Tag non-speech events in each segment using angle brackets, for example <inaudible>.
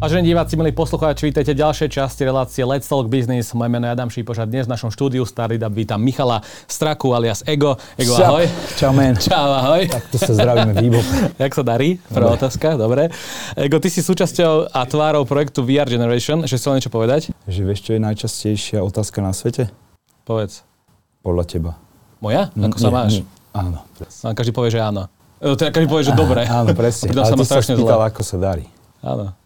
Vážení diváci, milí poslucháči, vítajte v ďalšej časti relácie Let's Talk Business. Moje meno je Adam Šípoš a dnes v našom štúdiu Startup vítam Michala Straku alias Ego. Ego, Čau. ahoj. Čau, men. <laughs> Čau, ahoj. Tak tu sa zdravíme výbor. <laughs> Jak sa darí? Prvá otázka, dobre. Ego, ty si súčasťou a tvárou projektu VR Generation. Že chcel niečo povedať? Že vieš, čo je najčastejšia otázka na svete? Povedz. Podľa teba. Moja? Ako sa máš? Áno. A každý povie, že áno. Teda každý povie, že dobre. Áno, presne. <laughs> Ale ty sa strašne ako sa darí. Áno.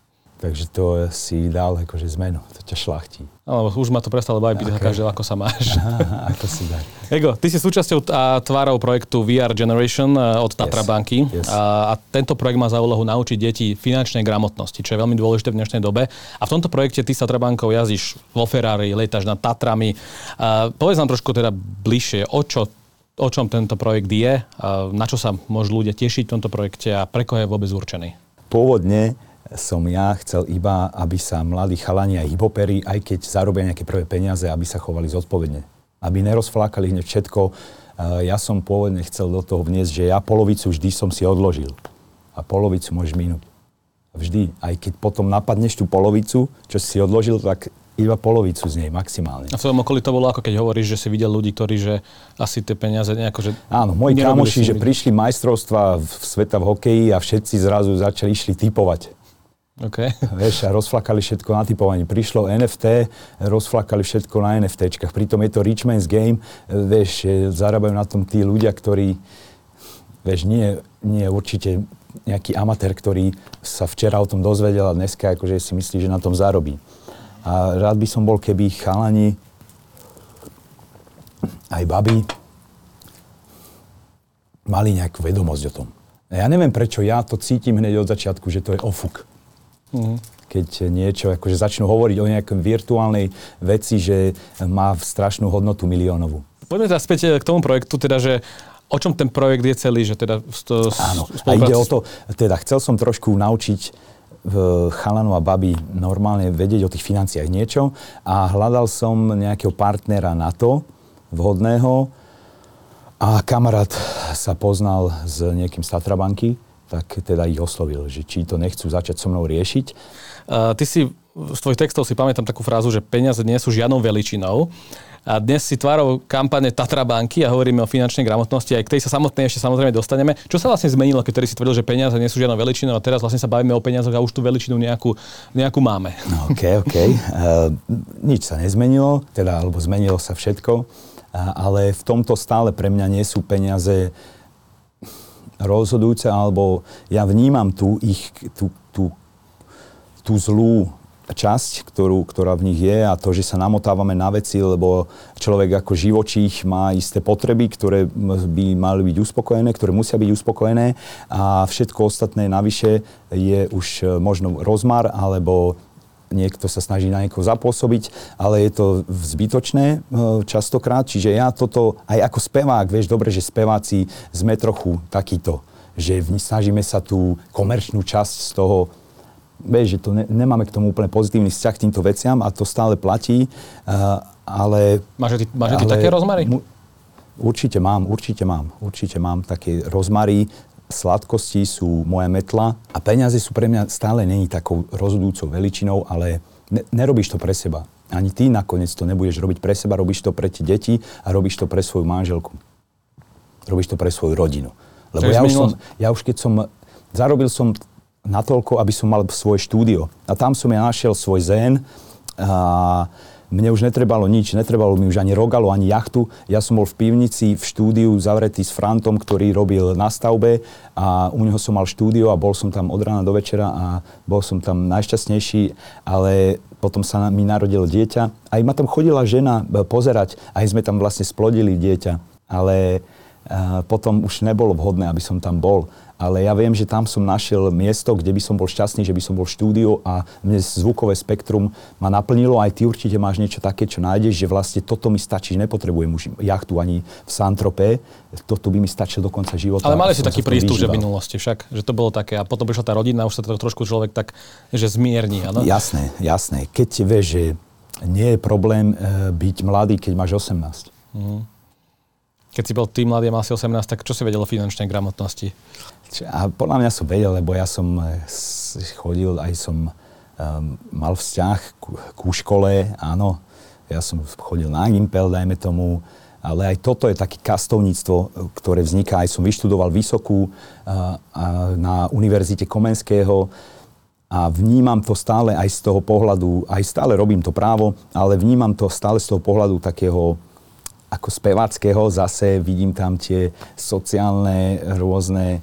Takže to si dal akože zmenu. To ťa šlachtí. Áno, už ma to prestalo baviť, pýtať Okay. každého, ako sa máš. Aha, ako si darí. Ego, ty si súčasťou a tvárou projektu VR Generation e, od Tatra Yes, banky yes. A, a tento projekt má za úlohu naučiť deti finančnej gramotnosti, čo je veľmi dôležité v dnešnej dobe. A v tomto projekte ty sa Tatra bankou jazdíš vo Ferrari, letáš nad Tatrami. A povedz nám trošku teda bližšie, o čo o čom tento projekt je, na čo sa môžu ľudia tešiť v tomto projekte a pre koho je vôbec určený. Pôvodne som ja chcel iba, aby sa mladí chalani aj hipoperi, aj keď zarobia nejaké prvé peniaze, aby sa chovali zodpovedne. Aby nerozflákali hneď všetko. E, Ja som pôvodne chcel do toho vniesť, že ja polovicu vždy som si odložil. A polovicu môžeš minúť. Vždy. Aj keď potom napadneš tú polovicu, čo si odložil, tak iba polovicu z nej maximálne. A v tvojom okolí to bolo ako keď hovoríš, že si videl ľudí, ktorí že asi tie peniaze nejako, že Áno, moji kamoši, že prišli majstrovstva v sveta v hokeji a všetci zrazu začali išli typovať. OK. <laughs> Vieš, a rozflakali všetko na typovanie. Prišlo NFT, rozflakali všetko na NFTčkách. Pritom je to rich game. Vieš, zarábajú na tom tí ľudia, ktorí, vieš, nie, nie určite nejaký amatér, ktorý sa včera o tom dozvedel a dneska akože si myslí, že na tom zarobí. A rád by som bol, keby chalani, aj baby, mali nejakú vedomosť o tom. Ja neviem, prečo ja to cítim hneď od začiatku, že to je ofuk Mhm. keď niečo, akože začnú hovoriť o nejakom virtuálnej veci, že má strašnú hodnotu miliónovú. Poďme teda späť k tomu projektu, teda, že o čom ten projekt je celý, že teda to, Áno, a ide o to, teda chcel som trošku naučiť v chalanov a baby normálne vedieť o tých financiách niečo a hľadal som nejakého partnera na to, vhodného, a kamarát sa poznal s niekým z Tatrabanky, tak teda ich oslovil, že či to nechcú začať so mnou riešiť. Uh, ty si, z tvojich textov si pamätám takú frázu, že peniaze nie sú žiadnou veličinou. A dnes si tvárou kampane Tatra banky a hovoríme o finančnej gramotnosti, aj k tej sa samotnej ešte samozrejme dostaneme. Čo sa vlastne zmenilo, keď si tvrdil, že peniaze nie sú žiadnou veličinou a teraz vlastne sa bavíme o peniazoch a už tú veličinu nejakú, nejakú máme. No, OK, OK. <laughs> Uh, nič sa nezmenilo, teda, alebo zmenilo sa všetko, uh, ale v tomto stále pre mňa nie sú peniaze rozhodujúce, alebo ja vnímam tú ich, tú, tú, tú zlú časť, ktorú, ktorá v nich je a to, že sa namotávame na veci, lebo človek ako živočích má isté potreby, ktoré by mali byť uspokojené, ktoré musia byť uspokojené a všetko ostatné navyše je už možno rozmar alebo niekto sa snaží na niekoho zapôsobiť, ale je to zbytočné e, častokrát. Čiže ja toto, aj ako spevák, vieš dobre, že speváci sme trochu takýto, že snažíme sa tú komerčnú časť z toho vieš, že to ne, nemáme k tomu úplne pozitívny vzťah k týmto veciam a to stále platí, uh, ale... Máš ty, máš aj ty ale také rozmary? mu- Určite mám, určite mám, určite mám také rozmary. Sladkosti sú moja metla a peniaze sú pre mňa stále není takou rozhodujúcou veličinou, ale ne, nerobíš to pre seba. Ani ty nakoniec to nebudeš robiť pre seba, robíš to pre tie deti a robíš to pre svoju manželku. Robíš to pre svoju rodinu. Lebo ja už, som, ja už keď som, zarobil som natoľko, aby som mal svoje štúdio. A tam som ja našiel svoj zen a mne už netrebalo nič, netrebalo mi už ani rogalo, ani jachtu. Ja som bol v pivnici v štúdiu zavretý s Frantom, ktorý robil na stavbe a u neho som mal štúdio a bol som tam od rána do večera a bol som tam najšťastnejší, ale potom sa mi narodilo dieťa. Aj ma tam chodila žena e, pozerať, aj sme tam vlastne splodili dieťa, ale a potom už nebolo vhodné, aby som tam bol. Ale ja viem, že tam som našiel miesto, kde by som bol šťastný, že by som bol v štúdiu a mne zvukové spektrum ma naplnilo. Aj ty určite máš niečo také, čo nájdeš, že vlastne toto mi stačí, nepotrebujem už jachtu ani v Santrope. Toto by mi stačilo do konca života. Ale mali si taký prístup, že v minulosti však, že to bolo také a potom prišla tá rodina, už sa to trošku človek tak, že zmierni, áno? Jasné, jasné. Keď vieš, že nie je problém e, byť mladý, keď máš 18. Keď si bol tým mladý mal si 18, tak čo si vedel o finančnej gramotnosti? A podľa mňa som vedel, lebo ja som e, s- chodil, aj som mal vzťah ku, ku škole, áno, ja som chodil na Gimpel, dajme tomu, ale aj toto je také kastovníctvo, ktoré vzniká. Aj som vyštudoval vysokú a, a na Univerzite Komenského a vnímam to stále aj z toho pohľadu, aj stále robím to právo, ale vnímam to stále z toho pohľadu takého ako speváckého, zase vidím tam tie sociálne rôzne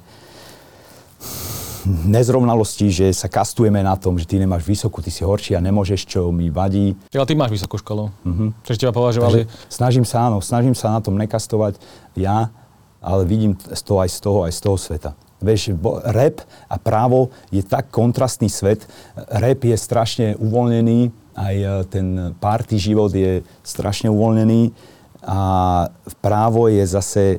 nezrovnalosti, že sa kastujeme na tom, že ty nemáš vysokú, ty si horší a nemôžeš, čo mi vadí. Ale ty máš vysokú školu. Uh-huh. Čo teba považovali? Takže snažím sa, áno, snažím sa na tom nekastovať ja, ale vidím to aj z toho, aj z toho sveta. Vieš, rap a právo je tak kontrastný svet. Rap je strašne uvoľnený, aj e, ten party život je strašne uvoľnený a právo je zase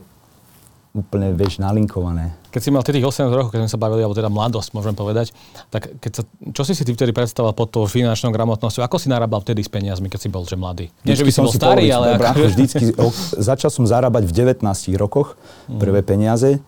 úplne, vieš, nalinkované keď si mal tých 18 rokov, keď sme sa bavili, alebo teda mladosť, môžem povedať, tak keď sa, čo si si ty vtedy predstavoval pod tou finančnou gramotnosťou? Ako si narábal vtedy s peniazmi, keď si bol že mladý? Nie, že by si bol starý, ale... Ako... Vždycky, začal som zarábať v 19 rokoch mhm. prvé peniaze.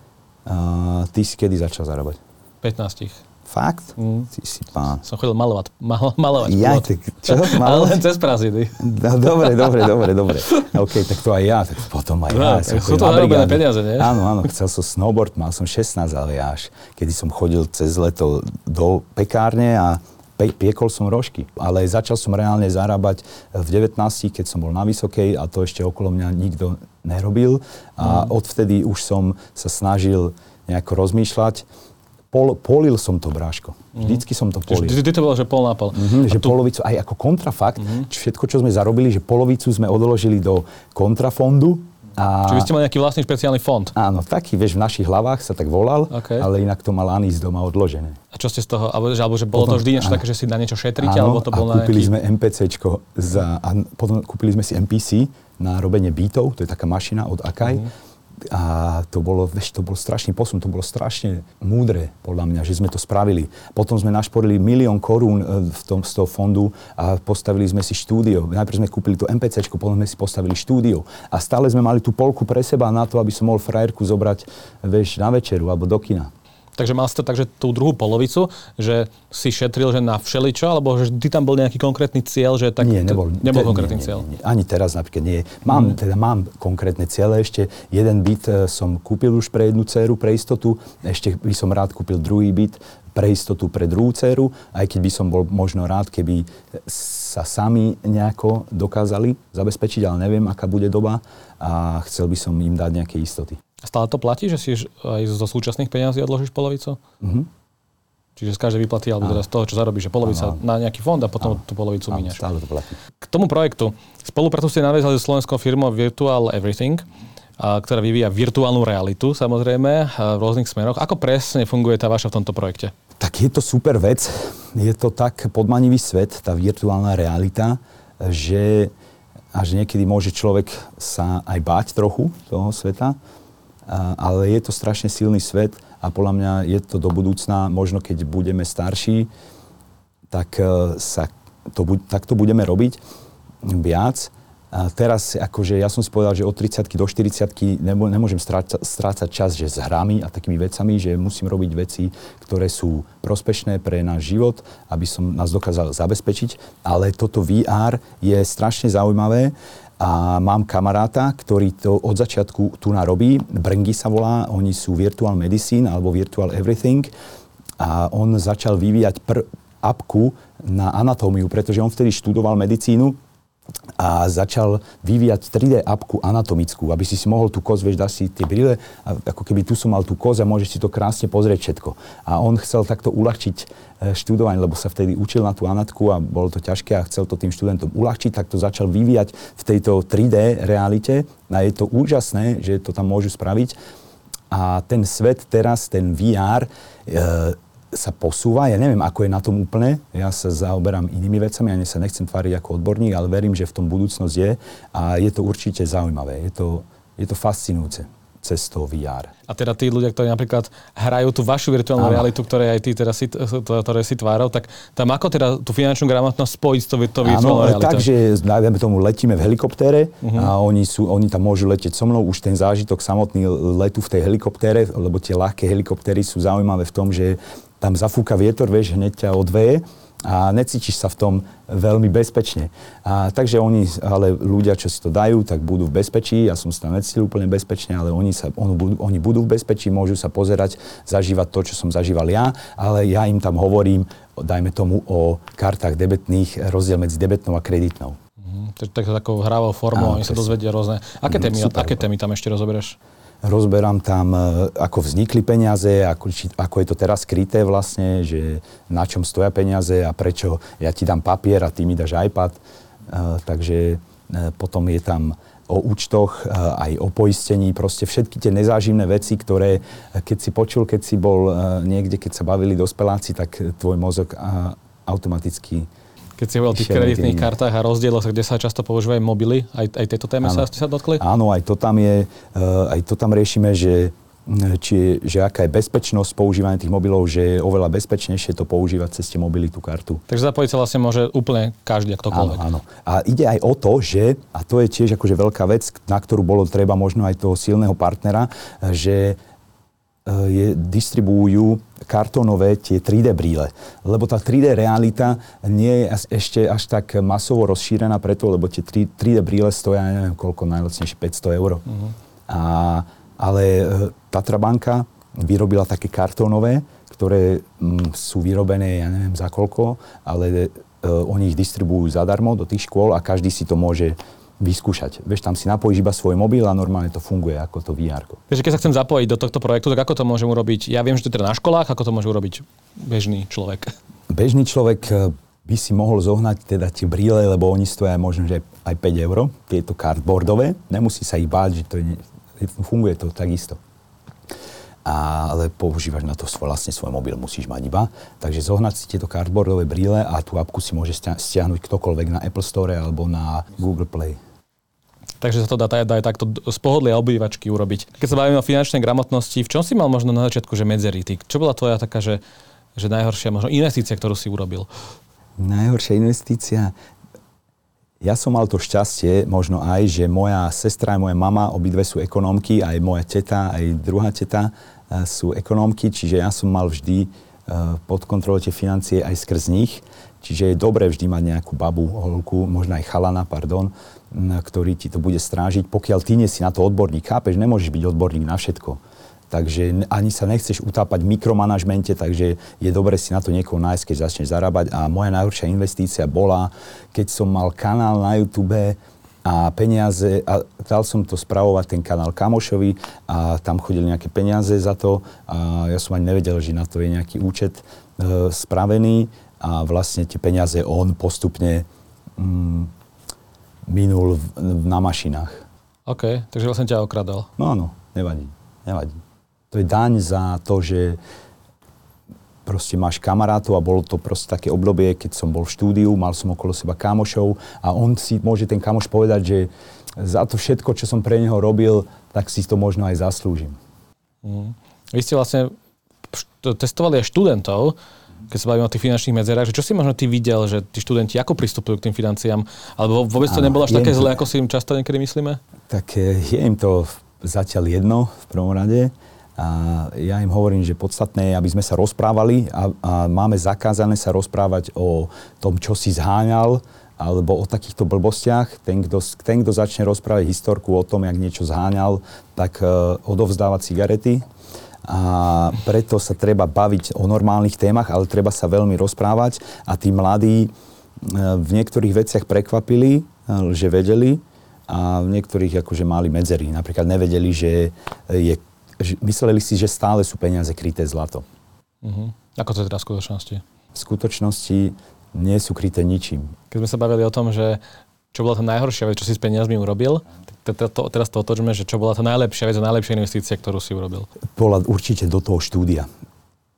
A ty si kedy začal zarábať? 15. Fakt? Mm. Ty si pán. Som chodil malovať, mal, malovať ja, tak čo? <laughs> Malovať? Ale len cez prázdniny. No, dobre, dobre, dobre, dobre. OK, tak to aj ja, tak potom aj no, ja. Sú to narobené peniaze, nie? Áno, áno, chcel som snowboard, mal som 16, ale ja až, kedy som chodil cez leto do pekárne a pe- piekol som rožky. Ale začal som reálne zarábať v 19, keď som bol na Vysokej a to ešte okolo mňa nikto nerobil. A mm. odvtedy už som sa snažil nejako rozmýšľať pol, polil som to, bráško. Mhm. Vždycky som to polil. Vždy to bolo, že pol na pol. Mm-hmm, že tu... polovicu, aj ako kontrafakt, mm-hmm. všetko, čo sme zarobili, že polovicu sme odložili do kontrafondu. A... Čiže vy ste mali nejaký vlastný špeciálny fond? Áno, taký, vieš, v našich hlavách sa tak volal, okay. ale inak to mal Anis doma odložené. A čo ste z toho, alebo, alebo že bolo potom, to vždy niečo také, že si na niečo šetríte, áno, alebo to bolo a kúpili nejaký... sme MPCčko za, a potom kúpili sme si MPC na robenie bytov, to je taká mašina od Akai. Mm-hmm a to bolo, vieš, to bol strašný posun, to bolo strašne múdre, podľa mňa, že sme to spravili. Potom sme našporili milión korún e, v tom, z toho fondu a postavili sme si štúdio. Najprv sme kúpili to MPC, potom sme si postavili štúdio. A stále sme mali tú polku pre seba na to, aby som mohol frajerku zobrať, vieš, na večeru alebo do kina. Takže mal si to takže tú druhú polovicu, že si šetril že na všeličo, alebo že ty tam bol nejaký konkrétny cieľ, že tak... Nie, nebol. Nebol te, konkrétny nie, cieľ. Nie, nie, Ani teraz napríklad nie. Mám, hmm. teda mám konkrétne ciele ešte. Jeden byt e, som kúpil už pre jednu dceru, pre istotu. Ešte by som rád kúpil druhý byt pre istotu pre druhú dceru, aj keď by som bol možno rád, keby sa sami nejako dokázali zabezpečiť, ale neviem, aká bude doba a chcel by som im dať nejaké istoty. Stále to platí, že si aj zo súčasných peniazí odložíš polovicu? Mm-hmm. Čiže z každej výplaty, alebo teda z toho, čo zarobíš, že polovica áno, na nejaký fond a potom áno, tú polovicu míňaš. Stále to platí. K tomu projektu. Spoluprácu ste naviazali s slovenskou firmou Virtual Everything, a, ktorá vyvíja virtuálnu realitu, samozrejme, v rôznych smeroch. Ako presne funguje tá vaša v tomto projekte? Tak je to super vec. Je to tak podmanivý svet, tá virtuálna realita, že až niekedy môže človek sa aj báť trochu toho sveta ale je to strašne silný svet a podľa mňa je to do budúcna, možno keď budeme starší, tak, e, sa to, tak to budeme robiť viac. A teraz, akože ja som si povedal, že od 30 do 40 nemôžem strácať, strácať čas že s hrami a takými vecami, že musím robiť veci, ktoré sú prospešné pre náš život, aby som nás dokázal zabezpečiť. Ale toto VR je strašne zaujímavé a mám kamaráta, ktorý to od začiatku tu narobí. Brengy sa volá, oni sú Virtual Medicine alebo Virtual Everything. A on začal vyvíjať pr- apku na anatómiu, pretože on vtedy študoval medicínu a začal vyvíjať 3D apku anatomickú, aby si si mohol tú koz, vieš, dať si tie brýle, a ako keby tu som mal tú koz a môžeš si to krásne pozrieť všetko. A on chcel takto uľahčiť e, študovanie, lebo sa vtedy učil na tú anatku a bolo to ťažké a chcel to tým študentom uľahčiť, tak to začal vyvíjať v tejto 3D realite a je to úžasné, že to tam môžu spraviť. A ten svet teraz, ten VR, e, sa posúva. Ja neviem, ako je na tom úplne. Ja sa zaoberám inými vecami, ani sa nechcem tváriť ako odborník, ale verím, že v tom budúcnosť je a je to určite zaujímavé. Je to, je to fascinujúce cez to VR. A teda tí ľudia, ktorí napríklad hrajú tú vašu virtuálnu realitu, ktoré aj ty teda si, ktoré si tvárov, tak tam ako teda tú finančnú gramotnosť spojiť s tou virtuálnou realitou? takže dajme tomu letíme v helikoptére uh-huh. a oni, sú, oni tam môžu letieť so mnou. Už ten zážitok samotný letu v tej helikoptére, lebo tie ľahké helikoptéry sú zaujímavé v tom, že tam zafúka vietor, vieš, hneď ťa odveje a necítiš sa v tom veľmi bezpečne. A, takže oni, ale ľudia, čo si to dajú, tak budú v bezpečí. Ja som sa tam necítil úplne bezpečne, ale oni, sa, on, budú, oni budú v bezpečí, môžu sa pozerať, zažívať to, čo som zažíval ja, ale ja im tam hovorím, dajme tomu, o kartách debetných, rozdiel medzi debetnou a kreditnou. Mm, tak takou hravou formou, oni sa dozvedia rôzne. Aké témy, aké témy tam ešte rozoberáš? Rozberám tam, e, ako vznikli peniaze, ako, či, ako je to teraz skryté vlastne, že na čom stoja peniaze a prečo ja ti dám papier a ty mi dáš iPad. Uh, takže uh, potom je tam o účtoch, aj o poistení, proste všetky tie nezáživné veci, ktoré keď si počul, keď si bol niekde, keď sa bavili dospeláci, tak tvoj mozog automaticky keď si hovoril o tých kreditných kartách a rozdieloch, kde sa často používajú mobily, aj, aj tieto témy sa, ste sa dotkli? Áno, aj to tam je, uh, aj to tam riešime, že či, že aká je bezpečnosť používania tých mobilov, že je oveľa bezpečnejšie to používať cez tie mobily, tú kartu. Takže zapojiť sa vlastne môže úplne každý, ktokoľvek. Áno, áno. A ide aj o to, že, a to je tiež akože veľká vec, na ktorú bolo treba možno aj toho silného partnera, že je, distribuujú kartónové tie 3D brýle. Lebo tá 3D realita nie je ešte až tak masovo rozšírená preto, lebo tie 3D brýle stoja, neviem koľko, najlacnejšie 500 eur. Uh-huh. A, ale e, Tatra banka vyrobila také kartónové, ktoré m, mm, sú vyrobené, ja neviem za koľko, ale e, oni ich distribujú zadarmo do tých škôl a každý si to môže vyskúšať. Vieš, tam si napojíš iba svoj mobil a normálne to funguje ako to VR. Vieš, keď sa chcem zapojiť do tohto projektu, tak ako to môžem urobiť? Ja viem, že to je teda na školách, ako to môže urobiť bežný človek? Bežný človek eh, by si mohol zohnať teda tie brýle, lebo oni stoja možno, že aj 5 eur, tieto cardboardové. Nemusí sa ich báť, že to je, funguje to takisto. Ale používaš na to vlastne svoj mobil, musíš mať iba. Takže zohnať si tieto cardboardové brýle a tú apku si môže stiahnuť ktokoľvek na Apple Store alebo na Google Play. Takže sa to dá, dá aj takto z pohodlia obývačky urobiť. Keď sa bavíme o finančnej gramotnosti, v čom si mal možno na začiatku, že medzery? Ty, čo bola tvoja taká, že, že najhoršia možno investícia, ktorú si urobil? Najhoršia investícia? Ja som mal to šťastie, možno aj, že moja sestra a moja mama, obidve sú ekonómky, aj moja teta, aj druhá teta sú ekonómky, čiže ja som mal vždy pod kontrolou tie financie aj skrz nich. Čiže je dobré vždy mať nejakú babu, holku, možno aj chalana, pardon, ktorý ti to bude strážiť. Pokiaľ ty nie si na to odborník, chápeš, nemôžeš byť odborník na všetko. Takže ani sa nechceš utápať v mikromanažmente, takže je dobre si na to niekoho nájsť, keď začneš zarábať. A moja najhoršia investícia bola, keď som mal kanál na YouTube, a peniaze, a dal som to spravovať ten kanál kamošovi a tam chodili nejaké peniaze za to a ja som ani nevedel, že na to je nejaký účet e, spravený a vlastne tie peniaze on postupne mm, minul v, na mašinách. OK, takže vlastne ťa okradal. No áno, nevadí, nevadí. To je daň za to, že proste máš kamarátov a bolo to proste také obdobie, keď som bol v štúdiu, mal som okolo seba kamošov a on si môže ten kamoš povedať, že za to všetko, čo som pre neho robil, tak si to možno aj zaslúžim. Mm. Vy ste vlastne testovali aj študentov, keď sa bavíme o tých finančných medzerách, že čo si možno ty videl, že tí študenti ako pristupujú k tým financiám? Alebo vôbec to nebolo až také zlé, ako si im často niekedy myslíme? Tak je im to zatiaľ jedno v prvom rade. A ja im hovorím, že podstatné je, aby sme sa rozprávali a, a máme zakázané sa rozprávať o tom, čo si zháňal, alebo o takýchto blbostiach. Ten, kto, ten, kto začne rozprávať historku o tom, jak niečo zháňal, tak uh, odovzdáva cigarety. A preto sa treba baviť o normálnych témach, ale treba sa veľmi rozprávať. A tí mladí uh, v niektorých veciach prekvapili, uh, že vedeli, a v niektorých akože mali medzery. Napríklad nevedeli, že je mysleli si, že stále sú peniaze kryté zlato. Uh-huh. Ako to je teda v skutočnosti? V skutočnosti nie sú kryté ničím. Keď sme sa bavili o tom, že čo bola tá najhoršia vec, čo si s peniazmi urobil, teraz to otočme, že čo bola tá najlepšia vec a najlepšia investícia, ktorú si urobil? Bola určite do toho štúdia.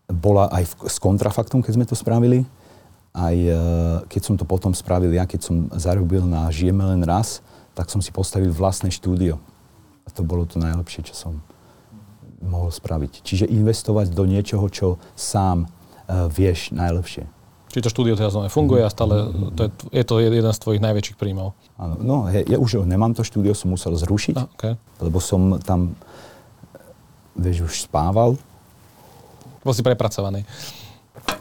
Bola aj v, s kontrafaktom, keď sme to spravili. Aj e, keď som to potom spravil ja, keď som zarobil na Žijeme len raz, tak som si postavil vlastné štúdio. A to bolo to najlepšie, čo som mohol spraviť. Čiže investovať do niečoho, čo sám uh, vieš najlepšie. Čiže to štúdio teraz funguje a stále to je, je to jeden z tvojich najväčších príjmov. Áno, no ja, ja už nemám to štúdio, som musel zrušiť, a, okay. lebo som tam, vieš, už spával. Bol si prepracovaný.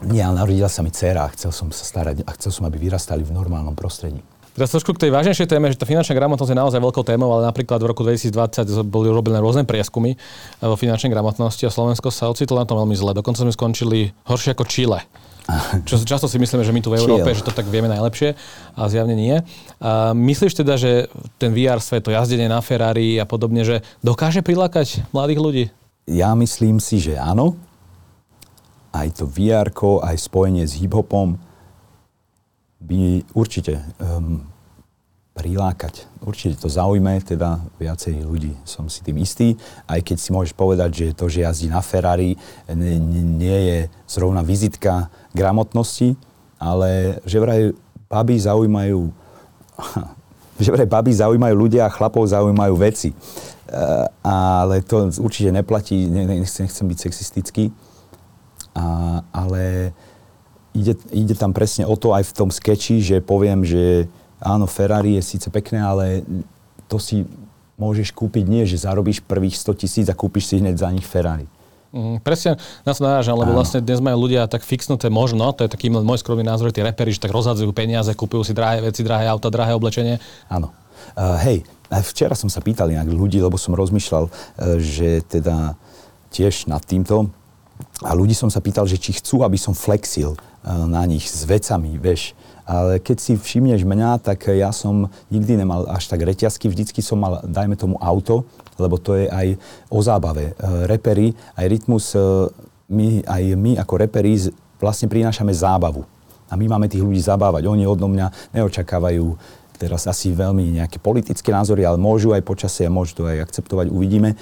Nie, ale narodila sa mi dcera a chcel som sa starať a chcel som, aby vyrastali v normálnom prostredí. Teraz trošku k tej vážnejšej téme, že tá finančná gramotnosť je naozaj veľkou témou, ale napríklad v roku 2020 boli robené rôzne prieskumy eh, vo finančnej gramotnosti a Slovensko sa ocitlo na tom veľmi zle. Dokonca sme skončili horšie ako Chile. <laughs> Čo často si myslíme, že my tu v Európe, Chill. že to tak vieme najlepšie a zjavne nie. A myslíš teda, že ten VR svet, to jazdenie na Ferrari a podobne, že dokáže prilákať mladých ľudí? Ja myslím si, že áno. Aj to VR, aj spojenie s hip-hopom by určite um, prilákať. Určite to zaujme teda viacej ľudí, som si tým istý. Aj keď si môžeš povedať, že to, že jazdí na Ferrari, nie, nie je zrovna vizitka gramotnosti, ale že vraj baby zaujímajú <laughs> že vraj baby zaujímajú ľudia a chlapov zaujímajú veci. Uh, ale to určite neplatí, nechcem, nechcem byť sexistický, a, ale ide, ide tam presne o to aj v tom skeči, že poviem, že áno, Ferrari je síce pekné, ale to si môžeš kúpiť nie, že zarobíš prvých 100 tisíc a kúpiš si hneď za nich Ferrari. Mm, presne na to narážam, lebo Áno. vlastne dnes majú ľudia tak fixnuté možno, to je taký môj skromný názor, tí reperi, že tak rozhadzujú peniaze, kúpujú si drahé veci, drahé auta, drahé oblečenie. Áno. Uh, hej, včera som sa pýtal inak ľudí, lebo som rozmýšľal, uh, že teda tiež nad týmto, a ľudí som sa pýtal, že či chcú, aby som flexil na nich s vecami, vieš. Ale keď si všimneš mňa, tak ja som nikdy nemal až tak reťazky, vždycky som mal, dajme tomu, auto, lebo to je aj o zábave. E, repery, aj rytmus, e, my, aj my ako repery vlastne prinášame zábavu. A my máme tých ľudí zabávať. Oni odo mňa neočakávajú teraz asi veľmi nejaké politické názory, ale môžu aj počasie a môžu to aj akceptovať, uvidíme. E,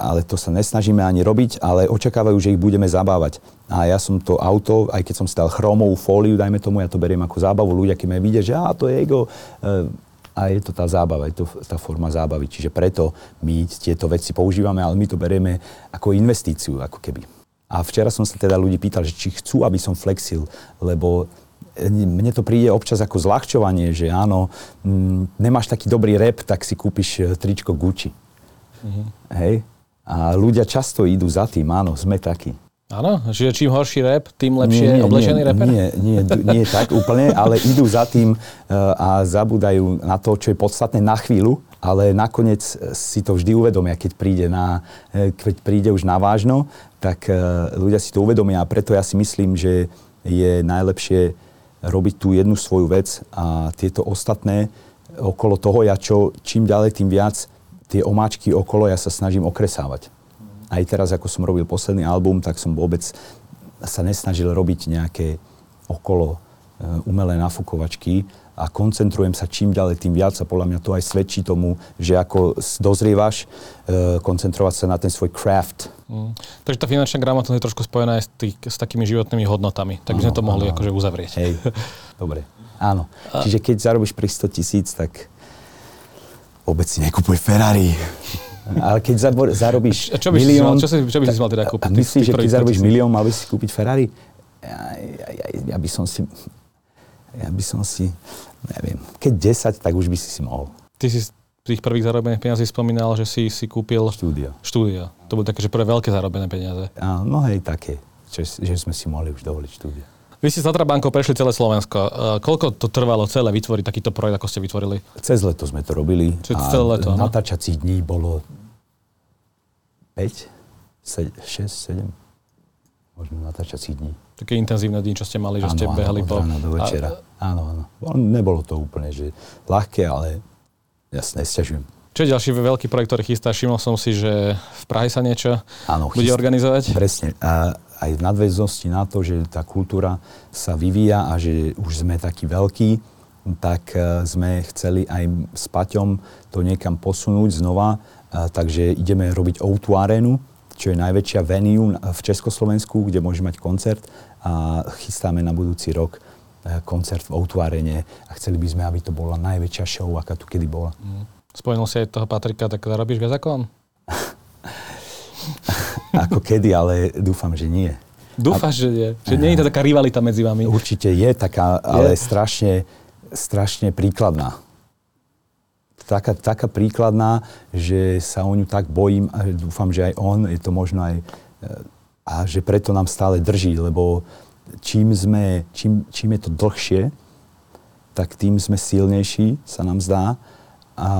ale to sa nesnažíme ani robiť, ale očakávajú, že ich budeme zabávať. A ja som to auto, aj keď som stal chromovú fóliu, dajme tomu, ja to beriem ako zábavu. Ľudia, keď ma vidia, že á, to je ego, e, a je to tá zábava, je to tá forma zábavy. Čiže preto my tieto veci používame, ale my to berieme ako investíciu, ako keby. A včera som sa teda ľudí pýtal, že či chcú, aby som flexil, lebo mne to príde občas ako zľahčovanie, že áno, m, mm, nemáš taký dobrý rep, tak si kúpiš e, tričko Gucci. Mm-hmm. Hej? A ľudia často idú za tým, áno, sme takí. Áno, že čím horší rep, tým lepšie nie, oblečený nie, reper? Nie, nie, nie tak úplne, ale idú za tým uh, a zabúdajú na to, čo je podstatné na chvíľu, ale nakoniec si to vždy uvedomia, keď príde, na, e, keď príde už na vážno, tak ľudia si to uvedomia a preto ja si myslím, že je najlepšie robiť tú jednu svoju vec a tieto ostatné okolo toho, ja čo, čím ďalej, tým viac tie omáčky okolo ja sa snažím okresávať. Aj teraz, ako som robil posledný album, tak som vôbec sa nesnažil robiť nejaké okolo e, umelé nafukovačky a koncentrujem sa čím ďalej, tým viac a podľa mňa to aj svedčí tomu, že ako dozrievaš, e, koncentrovať sa na ten svoj craft. Mm. Takže tá finančná gramotnosť je trošku spojená aj s, tých, s takými životnými hodnotami. Tak by sme to mohli akože uzavrieť. Hej, <laughs> dobre. Áno. A... Čiže keď zarobíš pri 100 tisíc, tak vôbec si nekupuj Ferrari. Ale keď zarobíš čo by milión... Si, čo, si, čo by si mal teda kúpiť? Myslíš, že keď zarobíš milión, mal by si kúpiť Ferrari? Ja, ja, ja, ja by som si ja by som si, neviem, keď 10, tak už by si si mohol. Ty si z tých prvých zarobených peniazí spomínal, že si si kúpil... Štúdio. Štúdio. To boli také, že prvé veľké zarobené peniaze. Áno, no hej, také, že, že sme si mohli už dovoliť štúdio. Vy ste s Bankou prešli celé Slovensko. Uh, koľko to trvalo celé vytvoriť takýto projekt, ako ste vytvorili? Cez leto sme to robili. Čiže celé leto? Natáčacích dní bolo 5, 6, 7 možno natáčacích dní. Také intenzívne dni, čo ste mali, že áno, ste behali áno, po... Áno, do večera. A... Áno, áno. Nebolo to úplne, že ľahké, ale ja sa. Čo je ďalší veľký projekt, ktorý chystá? Všimol som si, že v Prahe sa niečo áno, bude chystá, organizovať? Presne. A aj v nadväznosti na to, že tá kultúra sa vyvíja a že už sme takí veľkí, tak e, sme chceli aj s Paťom to niekam posunúť znova. A, takže ideme robiť Outu arénu, čo je najväčšia venue v Československu, kde môže mať koncert a chystáme na budúci rok e, koncert v Outvarene a chceli by sme, aby to bola najväčšia show, aká tu kedy bola. Mm. Spomenul si aj toho Patrika, tak zarobíš viac <laughs> ako kedy, ale dúfam, že nie. Dúfaš, že nie? Že nie je to taká rivalita medzi vami? Určite je taká, ale je. strašne, strašne príkladná taká, taká príkladná, že sa o ňu tak bojím a dúfam, že aj on, je to možno aj, e, a že preto nám stále drží, lebo čím, sme, čím, čím je to dlhšie, tak tým sme silnejší, sa nám zdá. A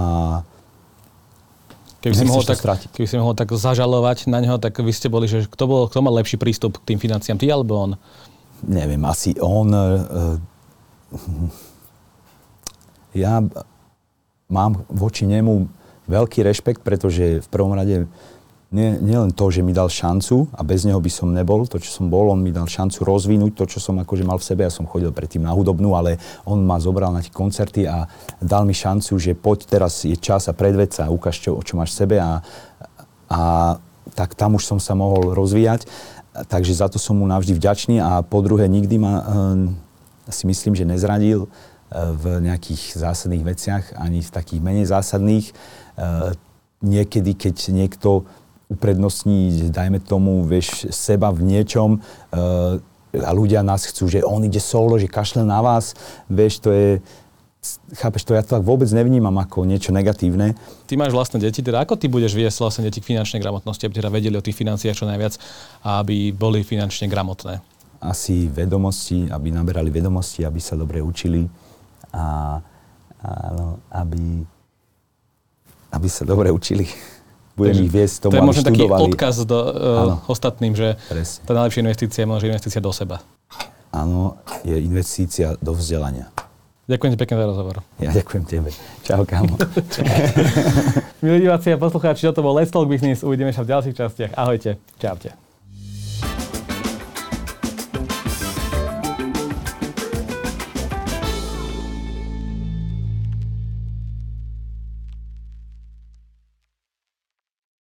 Keby si, mohol tak, keby si mohol tak zažalovať na neho, tak vy ste boli, že kto, bol, kto mal lepší prístup k tým financiám, ty alebo on? Neviem, asi on... Uh, <laughs> ja mám voči nemu veľký rešpekt, pretože v prvom rade nie, nie len to, že mi dal šancu a bez neho by som nebol, to, čo som bol, on mi dal šancu rozvinúť to, čo som akože mal v sebe. Ja som chodil predtým na hudobnú, ale on ma zobral na tie koncerty a dal mi šancu, že poď teraz je čas a predved sa a ukáž, čo, čo máš v sebe a, a tak tam už som sa mohol rozvíjať. Takže za to som mu navždy vďačný a po druhé nikdy ma e, si myslím, že nezradil e, v nejakých zásadných veciach, ani v takých menej zásadných. E, niekedy, keď niekto uprednostní, dajme tomu, vieš, seba v niečom uh, a ľudia nás chcú, že on ide solo, že kašle na vás, vieš, to je, chápeš, to ja to tak vôbec nevnímam ako niečo negatívne. Ty máš vlastné deti, teda ako ty budeš viesť vlastne deti k finančnej gramotnosti, aby teda vedeli o tých financiách čo najviac a aby boli finančne gramotné? Asi vedomosti, aby naberali vedomosti, aby sa dobre učili a, a no, aby, aby sa dobre učili budem ich viesť tomu, To je možno taký odkaz do, uh, ostatným, že Presne. tá najlepšia investícia je možno investícia do seba. Áno, je investícia do vzdelania. Ďakujem ti pekne za rozhovor. Ja ďakujem tebe. Čau, kámo. <laughs> Milí diváci a poslucháči, toto bol Let's Talk Business. Uvidíme sa v ďalších častiach. Ahojte. Čaute.